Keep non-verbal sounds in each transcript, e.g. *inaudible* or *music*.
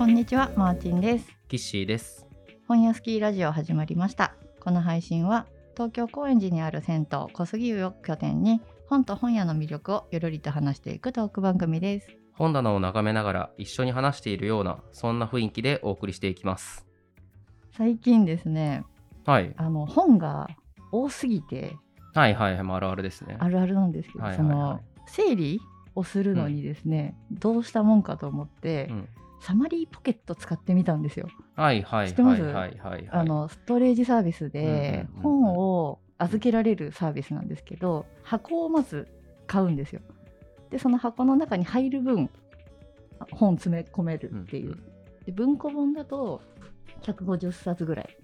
こんにちは、マーチンです。キッシーです。本屋スキーラジオ始まりました。この配信は東京高円寺にある銭湯小杉湯を拠点に本と本屋の魅力をゆるりと話していくトーク番組です。本棚を眺めながら一緒に話しているようなそんな雰囲気でお送りしていきます。最近ですね、はい。あの本が多すぎてはいはいはい、まあ、あるあるですね。あるあるなんですけど、はいはいはいその整理をするのにですね、どうしたもんかと思って、うん、サマリーポケット使ってみたんですよ。はいはいはいはいはいはい。あのストレージサービスで本を預けられるサービスなんですけど箱をまず買うんですよ。でその箱の中に入る分本詰め込めるっていう。うんうんで文庫本だと150冊ぐらい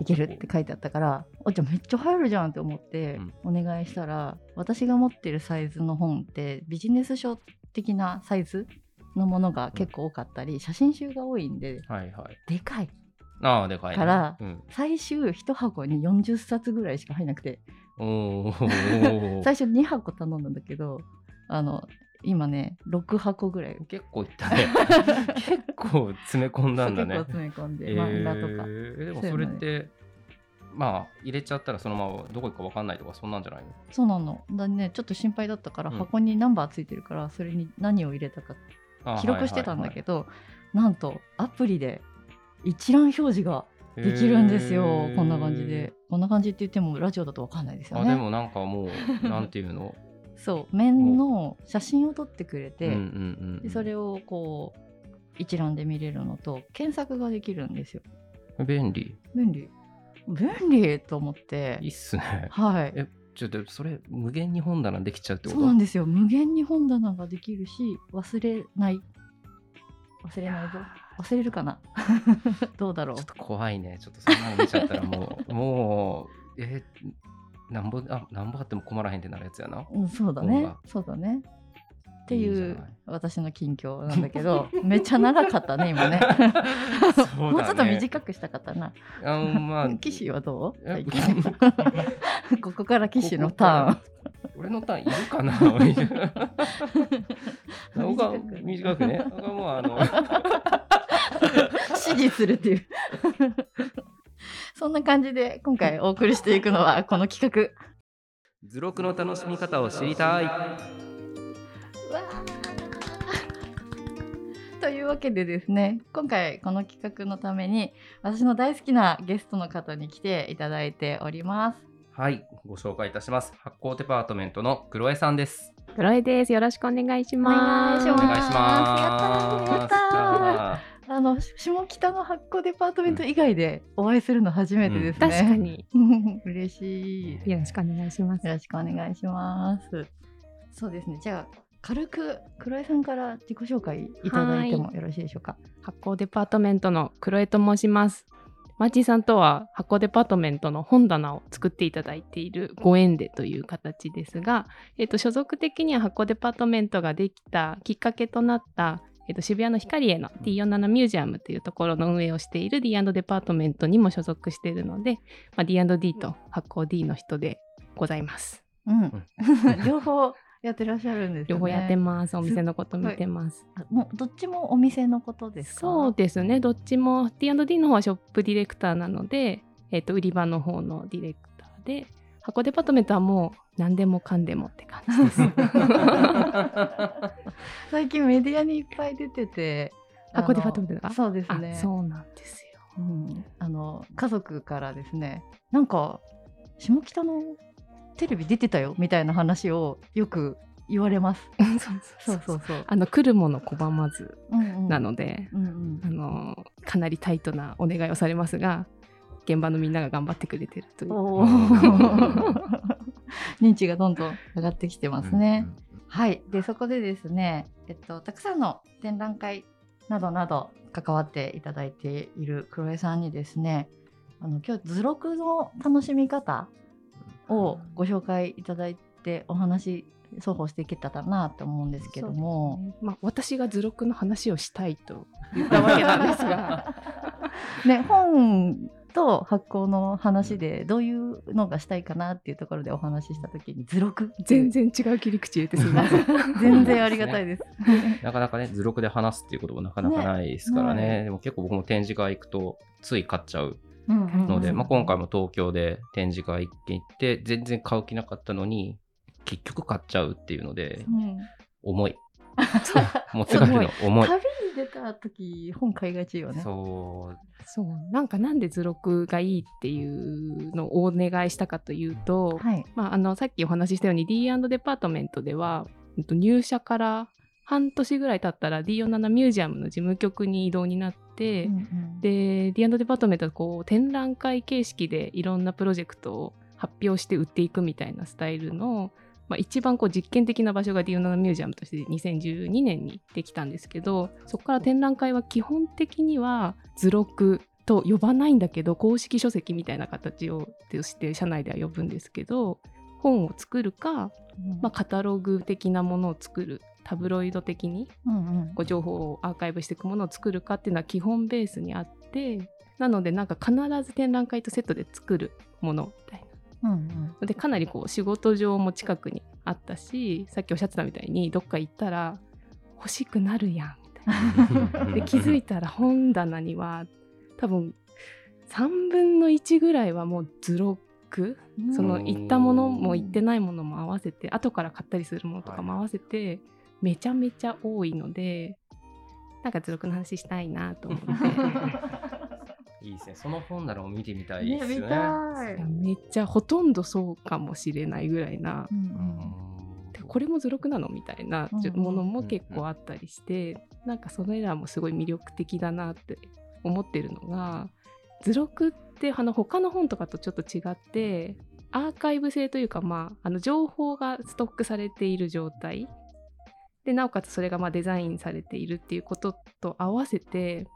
いけるって書いてあったからあじゃあめっちゃ入るじゃんって思ってお願いしたら、私が持ってるサイズの本ってビジネス書的なサイズのものが結構多かったり、写真集が多いんではいはい。でかい。ああ、でかいね。からうん、最終1箱に40冊ぐらいしか入んなくて。*laughs* 最初2箱頼んだんだけどあの今ね6箱ぐらい。結構いったね。*laughs* 結構詰め込んだんだね。結構。詰め込んで、漫画とか。えーでもそれって、まあ入れちゃったらそのままどこ行くか分かんないとかそんなんじゃないの？そうなの。だねちょっと心配だったから、うん。箱にナンバーついてるからそれに何を入れたかあ記録してたんだけど、ど、なんとアプリで一覧表示ができるんですよ、こんな感じで。こんな感じって言ってもラジオだと分かんないですよあねでもなんかもう *laughs* なんていうの？そう。面の写真を撮ってくれて、うんうんうんそれをこう一覧で見れるのと検索ができるんですよ。便利。便利。便利と思って。いいっすね。はい。えちょっとそれ無限に本棚できちゃうってこと？そうなんですよ。無限に本棚ができるし忘れない。忘れないぞ。忘れるかな？*laughs* どうだろう？ちょっと怖いね。ちょっとそんなの見ちゃったらもう *laughs* もうえなんぼあなんぼあっても困らへんってなるやつやな。うん、そうだね。そうだねっていう私の近況なんだけど *laughs* めっちゃ長かったね今ね。ね。もうちょっと短くしたかったな。あのまあ *laughs* 騎士はどう？*laughs* ここから騎士のターン。俺のターンいるかな？僕は短くね。僕はもうあの指示するっていう。そんな感じで今回お送りしていくのはこの企画。図録の楽しみ方を知りたいわー。*laughs* というわけでですね今回この企画のために私の大好きなゲストの方に来ていただいております。はいご紹介いたします。発酵デパートメントの黒江さんです。クロエです。よろしくお願いします。お願いします。やったー。やあの下北の発酵デパートメント以外でお会いするの初めてですね、確かに。*laughs* 嬉しい。よろしくお願いします。よろしくお願いします。そうですね。じゃあ軽くクロエさんから自己紹介いただいてもよろしいでしょうか？発酵デパートメントのクロエと申します。マーチンさんとは発酵デパートメントの本棚を作っていただいているご縁でという形ですが、えっと所属的には発酵デパートメントができたきっかけとなった、えっと渋谷のヒカリエの D47 ミュージアムというところの運営をしている D& デパートメントにも所属しているので、まあ、D&D と発酵 D の人でございます。うん、*laughs* 両方やってらっしゃるんですよね両方やってます。お店のこと見てます。あもうどっちもお店のことですか？そうですね。どっちも D&D の方はショップディレクターなので、えっと売り場の方のディレクターで、箱デパートメントはもう何でもかんでもって感じです。*laughs* 最近メディアにいっぱい出てて箱デパートメントが？そうですあねそうなんですよ。うん、あの家族からですねなんか下北のテレビ出てたよみたいな話をよく言われます。*laughs* そうそそううそうそう。あの来るもの拒まずうんうんなので、うんうんあのかなりタイトなお願いをされますが、現場のみんなが頑張ってくれてるという。*laughs* 認知がどんどん上がってきてますね。はい。で、そこでですね、えっと、たくさんの展覧会などなど関わっていただいている黒江さんにですね、あの今日図録の楽しみ方をご紹介いただいてお話双方していけたらなと思うんですけども、ねまあ、私が図録の話をしたいと言ったわけなんですが *laughs* ね、本と発行の話でどういうのがしたいかなっていうところでお話しした時に図録全然違う切り口入れてすみません。*laughs* 全然ありがたいです。*laughs* なかなかね、図録で話すっていうこともなかなかないですからね。ねでも結構僕も展示会行くと、つい買っちゃうので、うんまあ、今回も東京で展示会一軒行って、全然買う気なかったのに、結局買っちゃうっていうので、うん重い。持って帰るの *laughs* 重い。旅に出た時本買いがちよね。そう。そうなんかなんで図録がいいっていうのをお願いしたかというと、はい。まあ、あのさっきお話ししたように D& デパートメントではうんと入社から半年ぐらい経ったら D47 ミュージアムの事務局に移動になって、うんうん。で D& デパートメントはこう展覧会形式でいろんなプロジェクトを発表して売っていくみたいなスタイルの、まあ、一番こう実験的な場所が D47 ミュージアムとして2012年にできたんですけどそこから展覧会は基本的には図録と呼ばないんだけど公式書籍みたいな形をとして社内では呼ぶんですけど本を作るか、まあ、カタログ的なものを作るタブロイド的にこう情報をアーカイブしていくものを作るかっていうのは基本ベースにあってなのでなんか必ず展覧会とセットで作るものみたいうんうん。なでかなりこう仕事上も近くにあったしさっきおっしゃってたみたいにどっか行ったら欲しくなるやんみたいな。*laughs* で気づいたら本棚には多分3分の1ぐらいはもう図録その行ったものも行ってないものも合わせて後から買ったりするものとかも合わせてめちゃめちゃ多いのでなんか図録の話したいなと思って *laughs* いいですね。その本ならも見てみたいですよね。ね見たい。めっちゃほとんどそうかもしれないぐらいなううんんでこれも図録なのみたいなうんうんものも結構あったりしてなんかそれらもすごい魅力的だなって思ってるのが図録ってあの他の本とかとちょっと違ってアーカイブ性というか、まあ、あの情報がストックされている状態でなおかつそれがまあデザインされているっていうことと合わせて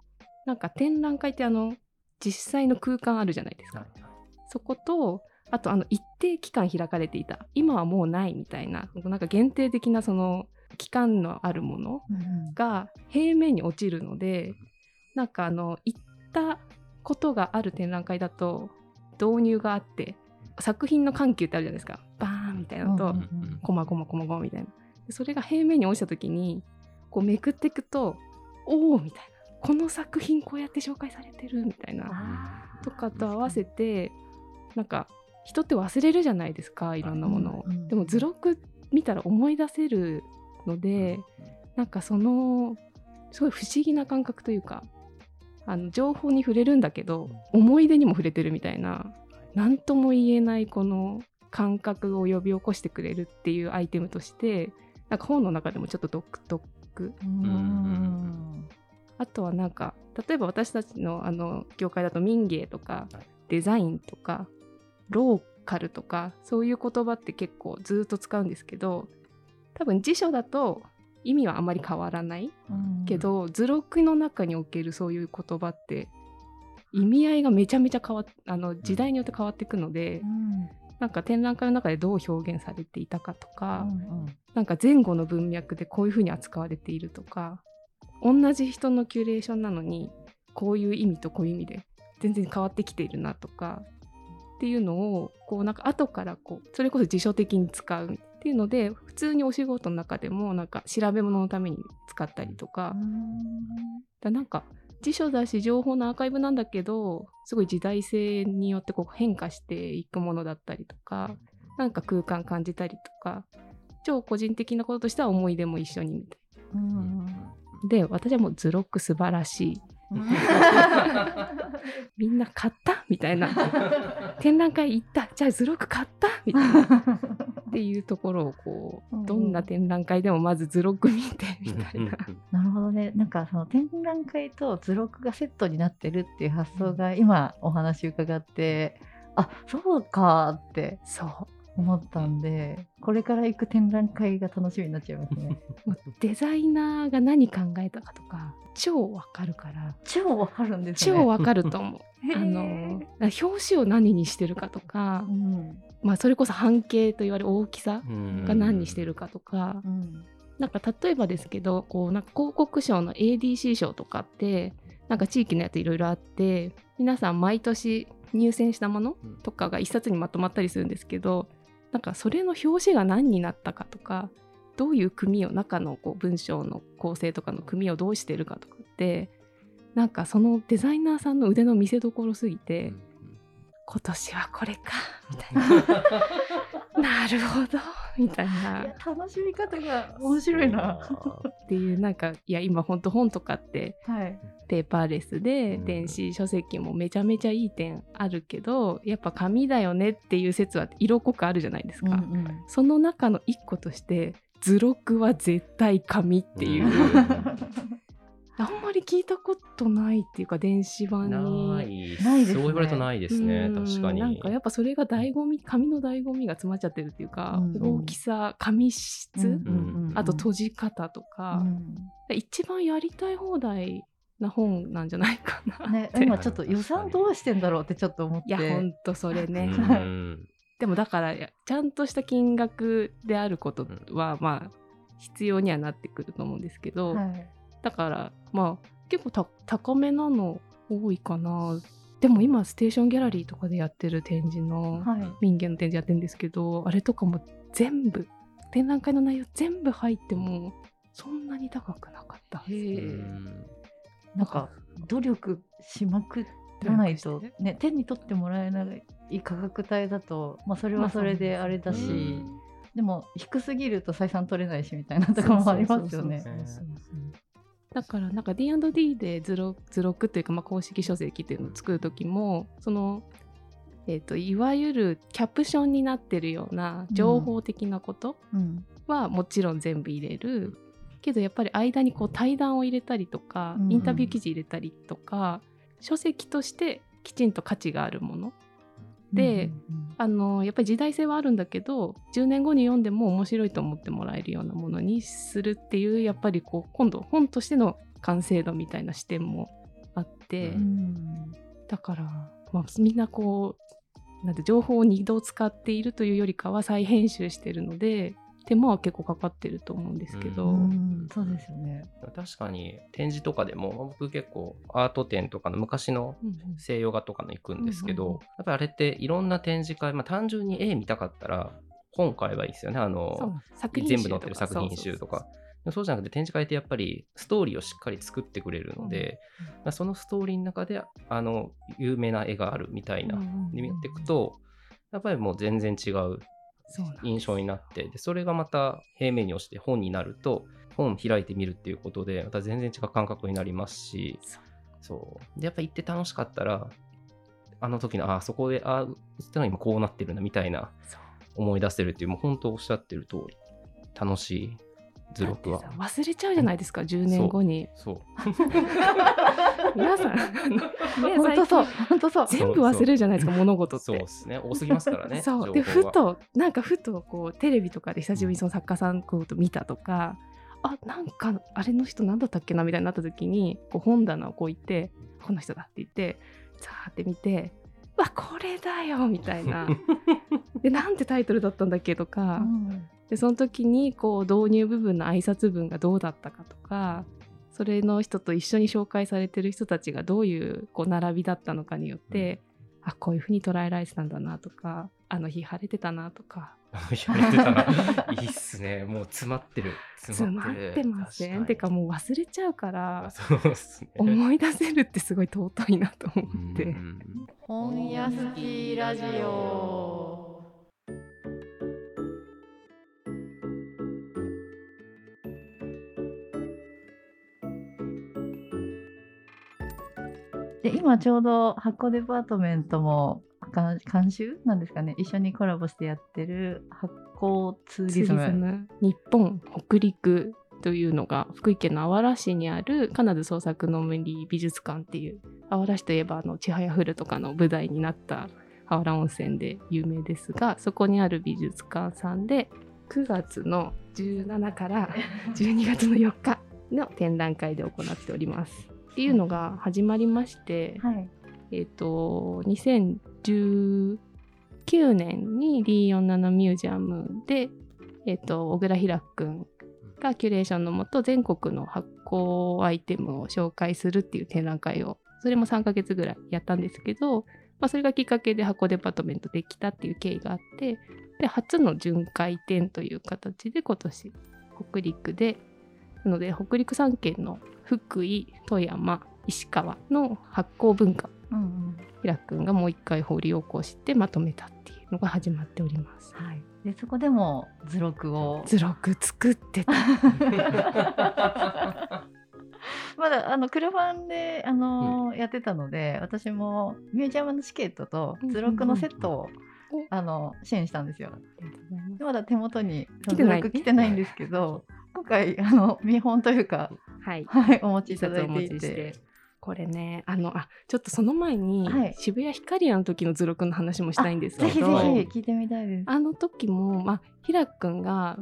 なんか展覧会ってあの実際の空間あるじゃないですか。そことあとあの一定期間開かれていた今はもうないみたいななんか限定的なその期間のあるものうんが平面に落ちるのでなんかあの行ったことがある展覧会だと導入があって作品の緩急ってあるじゃないですか。バーンみたいなのと、うんうんコマコマコマコマみたいな。でそれが平面に落ちた時にこうめくっていくとおおみたいな。この作品こうやって紹介されてるみたいな。あとかと合わせてなんか人って忘れるじゃないですかいろんなものを、うんうんでも図録見たら思い出せるので、なんかそのすごい不思議な感覚というかあの情報に触れるんだけど思い出にも触れてるみたいな何とも言えないこの感覚を呼び起こしてくれるっていうアイテムとしてなんか本の中でもちょっと独特。あとはなんか例えば私たちのあの業界だと民芸とかはい。デザインとかローカルとかそういう言葉って結構ずっと使うんですけど多分辞書だと意味はあまり変わらない。うん。けど、図録の中におけるそういう言葉って意味合いがめちゃめちゃ変わっあの時代によって変わっていくので、うんなんか展覧会の中でどう表現されていたかとか、うんなんか前後の文脈でこういうふうに扱われているとか同じ人のキュレーションなのにこういう意味とこういう意味で全然変わってきているなとかっていうのをこうなんか後からこうそれこそ辞書的に使うっていうので普通にお仕事の中でもなんか調べ物のために使ったりとか,、だなんか辞書だし情報のアーカイブなんだけどすごい時代性によってこう変化していくものだったりとかなんか空間感じたりとか超個人的なこととしては思い出も一緒にみたいうんな。で私はもう図録素晴らしいうん *laughs* みんな買った？みたいな。展覧会行った？じゃあ図録買った？みたいな。っていうところをこうどんな展覧会でもまず図録見てみたいな。なるほどね。なんかその展覧会と図録がセットになってるっていう発想が今お話伺って、あそうかって。そう思ったんで、これから行く展覧会が楽しみになっちゃいますね。*laughs* デザイナーが何考えたかとか超わかるから。超わかるんですね。超わかると思う。あの表紙を何にしてるかとかう、ん。まあ、それこそ半径と言われる大きさが何にしてるるかとか、うん。なんか例えばですけどこうなんか広告賞の ADC 賞とかってなんか地域のやついろいろあって皆さん毎年入選したものとかが一冊にまとまったりするんですけどなんかそれの表紙が何になったかとかどういう組を中のこう文章の構成とかの組をどうしてるかとかってなんかそのデザイナーさんの腕の見せ所すぎて、うん。今年はこれかみたいな *laughs* *laughs* なるほど。*laughs* みたいな。楽しみ方が面白いな。っていうなんかいや今ほんと本とかってはい。ペーパーレスでうん。電子書籍もめちゃめちゃいい点あるけどやっぱ紙だよねっていう説は色濃くあるじゃないですか、うんうん。その中の一個として図録は絶対紙っていう、あんまり聞いたことないっていうか電子版に。ないないです。ねそう言われるとないですね。うん。確かに。なんかやっぱそれが醍醐味紙の醍醐味が詰まっちゃってるっていうか、うん。うん大きさ紙質、うん。うん。うん。あと閉じ方とか、一番やりたい放題な本なんじゃないかなうんね、今ちょっと予算どうしてんだろうってちょっと思って。いやほんとそれね、うん。でもだからちゃんとした金額であることはまあ必要にはなってくると思うんですけど、はい。だからまあ結構た高めなの多いかな。でも今ステーションギャラリーとかでやってる展示のはい。民芸の展示やってるんですけどあれとかも全部展覧会の内容全部入ってもそんなに高くなかったなんか努力しまくらないとね手に取ってもらえない価格帯だと、まあ、それはそれであれだし、うん。でも低すぎると採算取れないしみたいなところもありますよね。そう。そうそうそうだからなんか D&D で図録図録というかまあ公式書籍っていうのを作る時もその、えー、といわゆるキャプションになってるような情報的なことうんはもちろん全部入れる、けどやっぱり間にこう対談を入れたりとか、インタビュー記事入れたりとか書籍としてきちんと価値があるものでうんあのやっぱり時代性はあるんだけど10年後に読んでも面白いと思ってもらえるようなものにするっていうやっぱりこう今度本としての完成度みたいな視点もあって、うん。だから、まあ、みんなこうなんて情報を2度使っているというよりかは再編集してるので手間は結構かかってると思うんですけど、うん。そうですよね。確かに展示とかでも僕結構アート展とかの昔のうんうん。西洋画とかの行くんですけど、うんうんうん。やっぱりあれっていろんな展示会、まあ、単純に絵見たかったら本買えばいいですよね。あの作品全部集とか。載ってる作品集とか。そうじゃなくて展示会ってやっぱりストーリーをしっかり作ってくれるので、まあそのストーリーの中であの有名な絵があるみたいな、うんうんうん。で見ていくとやっぱりもう全然違う印象になってでそれがまた平面に押して本になると本開いてみるっていうことでまた全然違う感覚になりますしそう。でやっぱ行って楽しかったらあの時のあそこであ映ってのは今こうなってるなみたいな思い出せるっていうもう本当おっしゃってる通り楽しい図録は。忘れちゃうじゃないですか10年後に。そう。*laughs* 皆さんあのね *laughs* 本当そう本当そう。全部忘れるじゃないですか物事って。そうですね。多すぎますからね *laughs* そう。でふとなんかふとこうテレビとかで久しぶりにその作家さんこうと見たとか、あなんかあれの人なんだったっけなみたいになった時にこう本棚をこう言ってこの人だって言ってザーって見てうわこれだよみたいな。でなんてタイトルだったんだっけとか、うんでその時にこう導入部分の挨拶文がどうだったかとかそれの人と一緒に紹介されてる人たちがどういうこう並びだったのかによって、あこういうふうに捉えられてたんだなとかあの日晴れてたなとか。やれてたら *laughs* いいっすね。もう詰まってる。詰まってません確てかもう忘れちゃうからね。思い出せるってすごい尊いなと思って、うんうん。本屋好きラジオ。で今ちょうど発酵デパートメントも監修なんですかね？一緒にコラボしてやってる発酵ツーリズム。日本北陸というのが福井県のあわら市にある金津創作の森美術館っていうあわら市といえばあのちはやふるとかの舞台になったあわら温泉で有名ですがそこにある美術館さんで9月の17から12月の4日の展覧会で行っております。っていうのが始まりまして、はい。えっ、と、2019年に D47 ミュージアムで、えっ、と、小倉ひらくんがキュレーションのもと全国の発酵アイテムを紹介するっていう展覧会をそれも3ヶ月ぐらいやったんですけど、まあ、それがきっかけで箱デパートメントできたっていう経緯があってで初の巡回展という形で今年北陸でなので北陸3県の福井富山石川の発酵文化。うんうん。ひらくんがもう一回掘り起こしてまとめたっていうのが始まっております。はい、でそこでも図録を。図録作ってた。*laughs* まだあのクラファンであの、やってたので私もミュージアムのチケットと図録のセットを、うんあの支援したんですよ。でまだ手元に図録来てないんですけど *laughs* 今回あの見本というか、はい。はい、お持ちい一ただいていて。これね、あの、あ、ちょっとその前に、はい渋谷ヒカリアの時の図録の話もしたいんですけど、ぜひぜはいひ聞いてみたいです。あの時も、まあ、ひらくんが、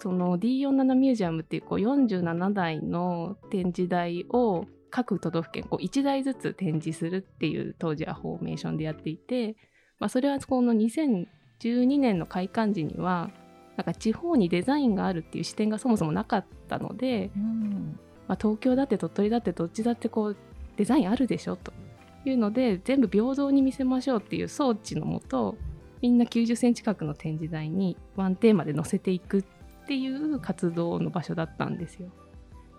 その D47 ミュージアムっていうこう47台の展示台を各都道府県こう1台ずつ展示するっていう当時はフォーメーションでやっていて、まあ、それはこの2012年の開館時にはなんか地方にデザインがあるっていう視点がそもそもなかったので、うんまあ、東京だって鳥取だってどっちだってこうデザインあるでしょというので全部平等に見せましょうっていう装置のもとみんな90センチ角の展示台にワンテーマで載せていくっていう活動の場所だったんですよ。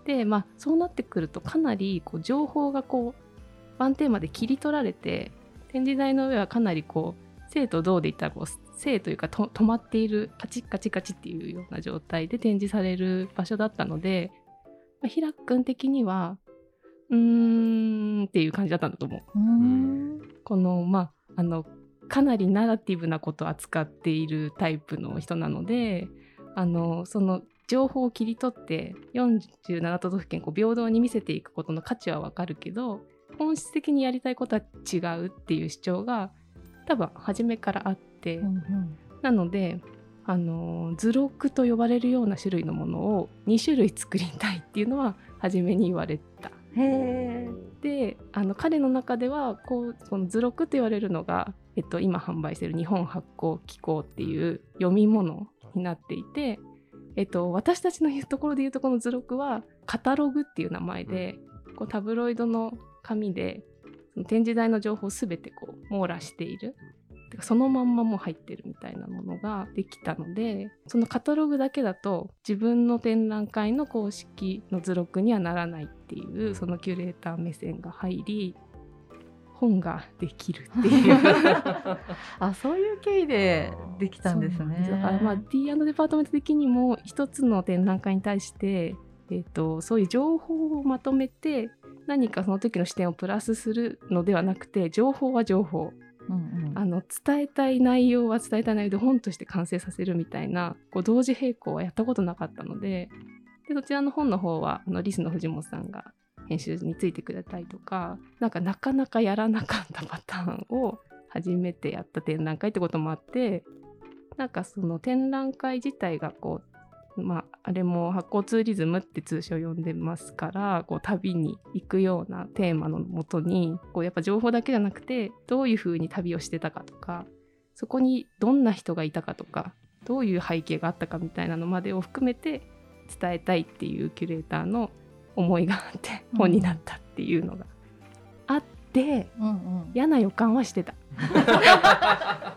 でまあそうなってくるとかなりこう情報がこうワンテーマで切り取られて展示台の上はかなりこう生と銅でいったらこう生というか止まっているカチッカチカチっていうような状態で展示される場所だったので、まあ、ひらくん的にはうーんっていう感じだったんだと思う。うんこのまああのかなりナラティブなことを扱っているタイプの人なのであのその情報を切り取って47都道府県こう平等に見せていくことの価値はわかるけど本質的にやりたいことは違うっていう主張が多分初めからあって、うんうんなのであの図録と呼ばれるような種類のものを2種類作りたいっていうのは初めに言われた。であの彼の中ではこうこの図録と言われるのが、えっと、今販売している日本発行機構っていう読み物になっていて、えっと、私たちの言うところで言うとこの図録はカタログっていう名前で、こうタブロイドの紙でその展示台の情報を全てこう網羅している。てかそのまんまもう入ってるみたいなものができたのでそのカタログだけだと自分の展覧会の公式の図録にはならないっていうそのキュレーター目線が入り本ができるっていう。*laughs* あ、そういう経緯でできたんですね。だからまあ D& デパートメント的にも一つの展覧会に対して、えー、とそういう情報をまとめて何かその時の視点をプラスするのではなくて情報は情報あの伝えたい内容は伝えたい内容で本として完成させるみたいなこう同時並行はやったことなかったのででそちらの本の方はあのリスの藤本さんが編集についてくれたりとかなんかなかなかやらなかったパターンを初めてやった展覧会ってこともあってなんかその展覧会自体がこうまあ、あれも発酵ツーリズムって通称呼んでますからこう旅に行くようなテーマのもとにこうやっぱ情報だけじゃなくてどういうふうに旅をしてたかとかそこにどんな人がいたかとかどういう背景があったかみたいなのまでを含めて伝えたいっていうキュレーターの思いがあってうん本になったっていうのがあってうんうん嫌な予感はしてた。*laughs*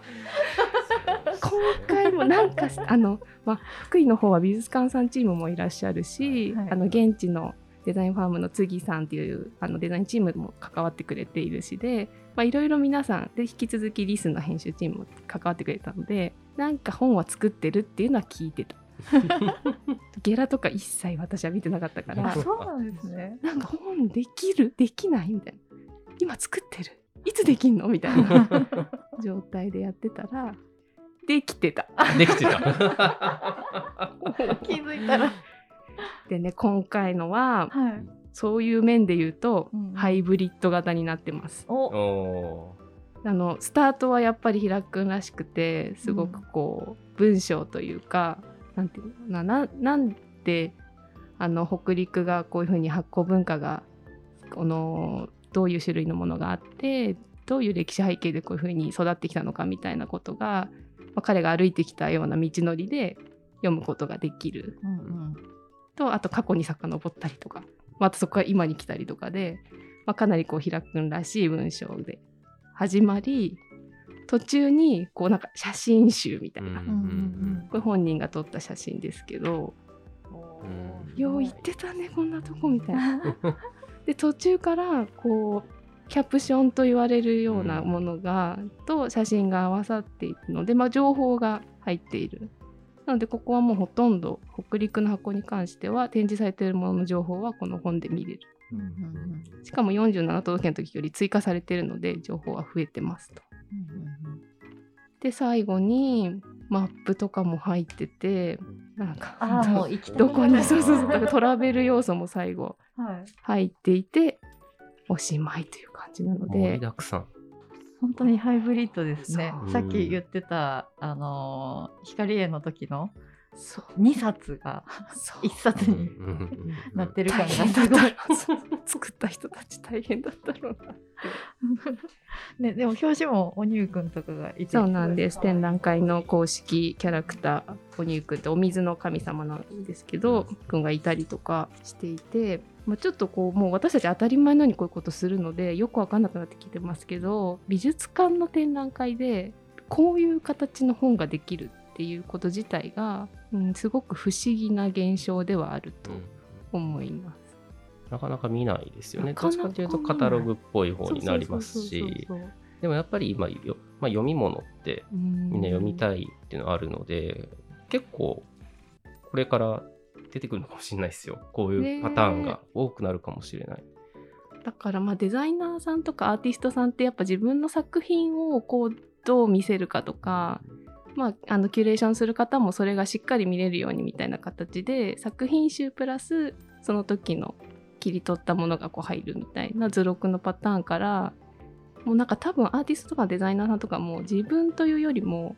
*laughs* 今回もなんかあの、まあ、福井の方は美術館さんチームもいらっしゃるし、はいあの現地のデザインファームの次さんっていうあのデザインチームも関わってくれているしでまあいろいろ皆さんで引き続きリスの編集チームも関わってくれたのでなんか本は作ってるっていうのは聞いてた。*laughs* ゲラとか一切私は見てなかったから。あ、そうなんですね。*laughs* なんか本できる？できない？みたいな。今作ってる？いつできんの？みたいな状態でやってたらできてたできてた。*laughs* 気づいたら。でね今回のははい。そういう面で言うと、うんうんハイブリッド型になってますお、おあのスタートはやっぱり平くんらしくてすごくこう、文章というかなんていうなななんであの北陸がこういうふうに発酵文化がこのどういう種類のものがあってどういう歴史背景でこういうふうに育ってきたのかみたいなことが、まあ彼が歩いてきたような道のりで読むことができるうんうん。とあと過去に遡ったりとかまたそこから今に来たりとかで、まあ、かなりこう平くんらしい文章で始まり途中にこうなんか写真集みたいな、うんうんこれ本人が撮った写真ですけどうんよう言ってたねこんなとこみたいな。で途中からこうキャプションと言われるようなものが、と写真が合わさっているので、まあ、情報が入っている。なのでここはもうほとんど北陸の箱に関しては展示されているものの情報はこの本で見れる。うんうんしかも47都道府県の時より追加されているので情報は増えてますと。で最後にマップとかも入っててなんかああもう行きたいどこにそうそうそうトラベル要素も最後はい入っていておしまいという感じなの盛りでだくさん。本当にハイブリッドですね。さっき言ってたあのー光栄の時のそう。2冊がそう。1冊になってる感が大変すごいだった。そう作った人たち大変だったろうなねでも表紙もおにゅうくんとかがいてそうなんです。展覧覧会の公式キャラクターおにゅうくんってお水の神様なんですけどくんがいたりとかしていて、まあ、ちょっとこうもう私たち当たり前のようにこういうことするのでよくわかんなくなってきてますけど美術館の展覧会でこういう形の本ができるっていうこと自体が、うん、すごく不思議な現象ではあると思います。なかなか見ないですよね。なかなかどっちかというとカタログっぽい方になりますし、でもやっぱり今よ、まあ、読み物ってうんみんな読みたいっていうのがあるので、結構これから出てくるのかもしれないですよ。こういうパターンが多くなるかもしれない。だからまあデザイナーさんとかアーティストさんってやっぱ自分の作品をこうどう見せるかとか、まあ、あのキュレーションする方もそれがしっかり見れるようにみたいな形で作品集プラスその時の切り取ったものがこう入るみたいな図録のパターンからもうなんか多分アーティストとかデザイナーさんとかも自分というよりも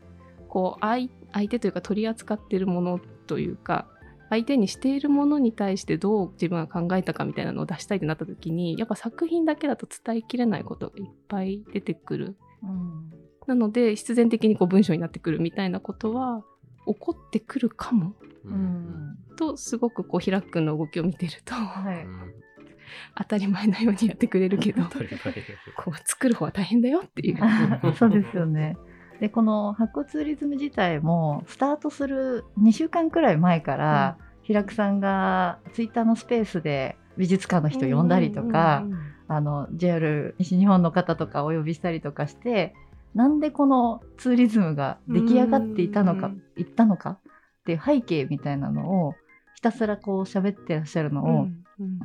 こう相手というか取り扱ってるものというか相手にしているものに対してどう自分が考えたかみたいなのを出したいってなった時にやっぱ作品だけだと伝えきれないことがいっぱい出てくる。うん。なので必然的にこう文章になってくるみたいなことは起こってくるかも。うん。とすごくこう平くんの動きを見てるとはい。*laughs* 当たり前のようにやってくれるけど当たり前だけこう作る方は大変だよっていう。*laughs* そうですよね。でこの発酵ツーリズム自体もスタートする2週間くらい前から、平久さんがツイッターのスペースで美術館の人呼んだりとか、うんうんうんあの JR 西日本の方とかお呼びしたりとかしてなんでこのツーリズムが出来上がっていたのか、うん。いったのかっていう背景みたいなのをひたすらこう喋ってらっしゃるのを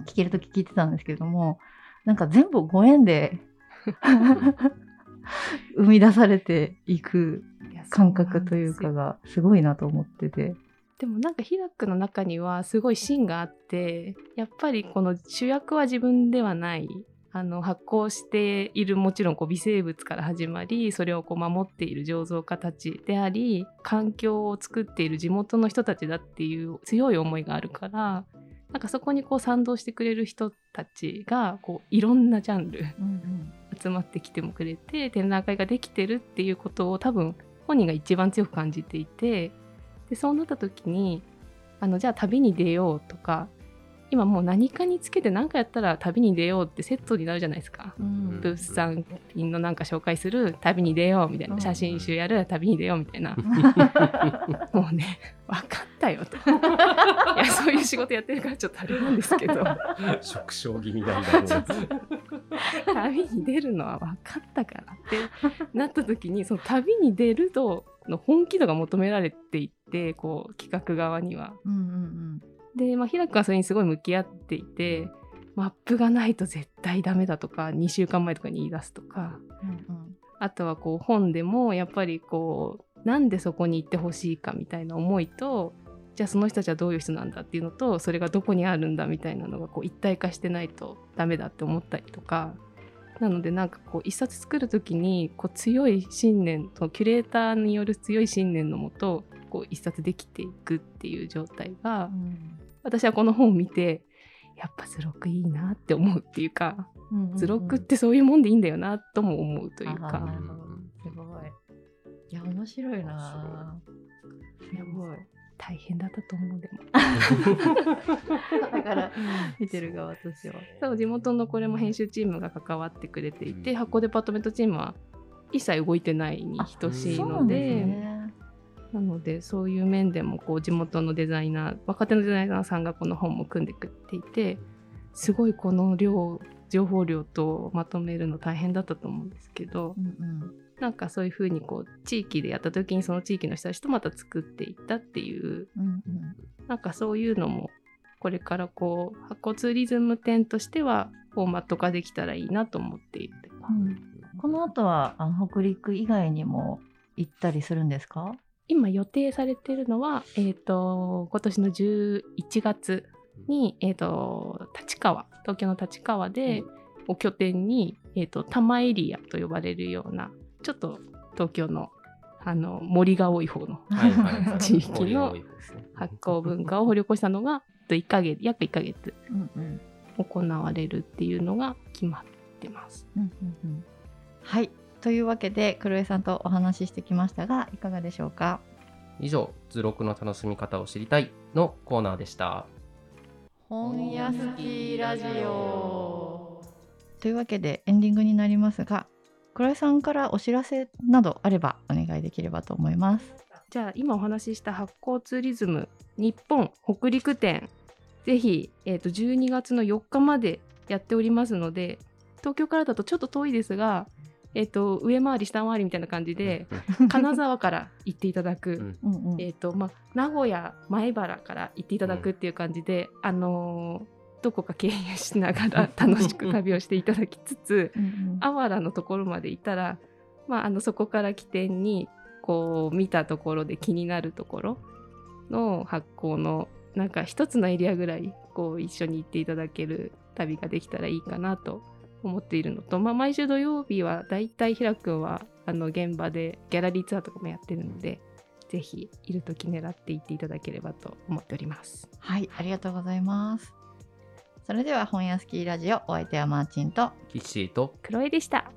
聞けるとき聞いてたんですけれども、なんか全部ご縁で *laughs* 生み出されていく感覚というかがすごいなと思ってて。でもなんかヒラクの中にはすごい芯があってやっぱりこの主役は自分ではないあの発酵しているもちろんこう微生物から始まりそれをこう守っている醸造家たちであり環境を作っている地元の人たちだっていう強い思いがあるからなんかそこにこう賛同してくれる人たちがこういろんなジャンル集まってきてもくれて展覧会ができてるっていうことを多分本人が一番強く感じていてでそうなった時にあのじゃあ旅に出ようとか今もう何かにつけて何かやったら旅に出ようってセットになるじゃないですか。うん物産品のなんか紹介する旅に出ようみたいなうん写真集やる旅に出ようみたいなもうね分かったよといやそういう仕事やってるからちょっとあれなんですけど縮小気味なんだろ。旅に出るのは分かったからってなった時にその旅に出るとの本気度が求められていってこう企画側には。うんうんで、まあ、平君はそれにすごい向き合っていてマップがないと絶対ダメだとか2週間前とかに言い出すとかうんうん。あとはこう本でもやっぱりこうなんでそこに行ってほしいかみたいな思いとじゃあその人たちはどういう人なんだっていうのとそれがどこにあるんだみたいなのがこう一体化してないとダメだって思ったりとか。なのでなんかこう一冊作る時にこう強い信念とキュレーターによる強い信念のもとこう一冊できていくっていう状態が私はこの本を見てやっぱ図録いいなって思うっていうかうんうん図録ってそういうもんでいいんだよなとも思うというか。すごい。いや面白いな。すごい。大変だったと思うでも。*laughs* だから見てる側としては。そう地元のこれも編集チームが関わってくれていて、うん。発行デパートメントチームは一切動いてないに等しいのでねなのでそういう面でもこう地元のデザイナー若手のデザイナーさんがこの本も組んでくれていてすごいこの量情報量とまとめるの大変だったと思うんですけどうんうん。なんかそういうふうにこう地域でやった時にその地域の人たちとまた作っていったっていう。うんうん。なんかそういうのもこれからこう発行ツーリズム展としてはフォーマット化できたらいいなと思っていて。うん。この後はあの北陸以外にも行ったりするんですか？今予定されてるのは、えー、と今年の11月に、えー、と立川東京の立川で、を拠点に、えー、と多摩エリアと呼ばれるようなちょっと東京のあ *laughs* の森が多い方の地域の発酵文化を掘り起こしたのが1ヶ月約1ヶ月うんうん。行われるっていうのが決まってます。うんうんうん。はいというわけで黒江さんとお話ししてきましたがいかがでしょうか？以上図録の楽しみ方を知りたいのコーナーでした。本屋好きラジオ。というわけでエンディングになりますが黒江さんからお知らせなどあればお願いできればと思います。じゃあ今お話しした発酵ツーリズム日本北陸店ぜひ、えー、と12月の4日までやっておりますので東京からだとちょっと遠いですが、えー、と上回り下回りみたいな感じで金沢から行っていただく、うん。うんうん。えーとまあ、名古屋前原から行っていただくっていう感じで、あのーどこか経由しながら楽しく旅をしていただきつつうんうん。あわらのところまで行ったら、まあ、あのそこから起点にこう見たところで気になるところの発行のなんか一つのエリアぐらいこう一緒に行っていただける旅ができたらいいかなと思っているのと、まあ、毎週土曜日はだいたいひらくんはあの現場でギャラリーツアーとかもやってるのでぜひいる時狙って行っていただければと思っております。はいありがとうございますそれでは本屋スキーラジオお相手はマーチンとキッシーとクロエでした。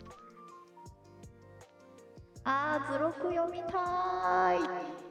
あー図録読みたい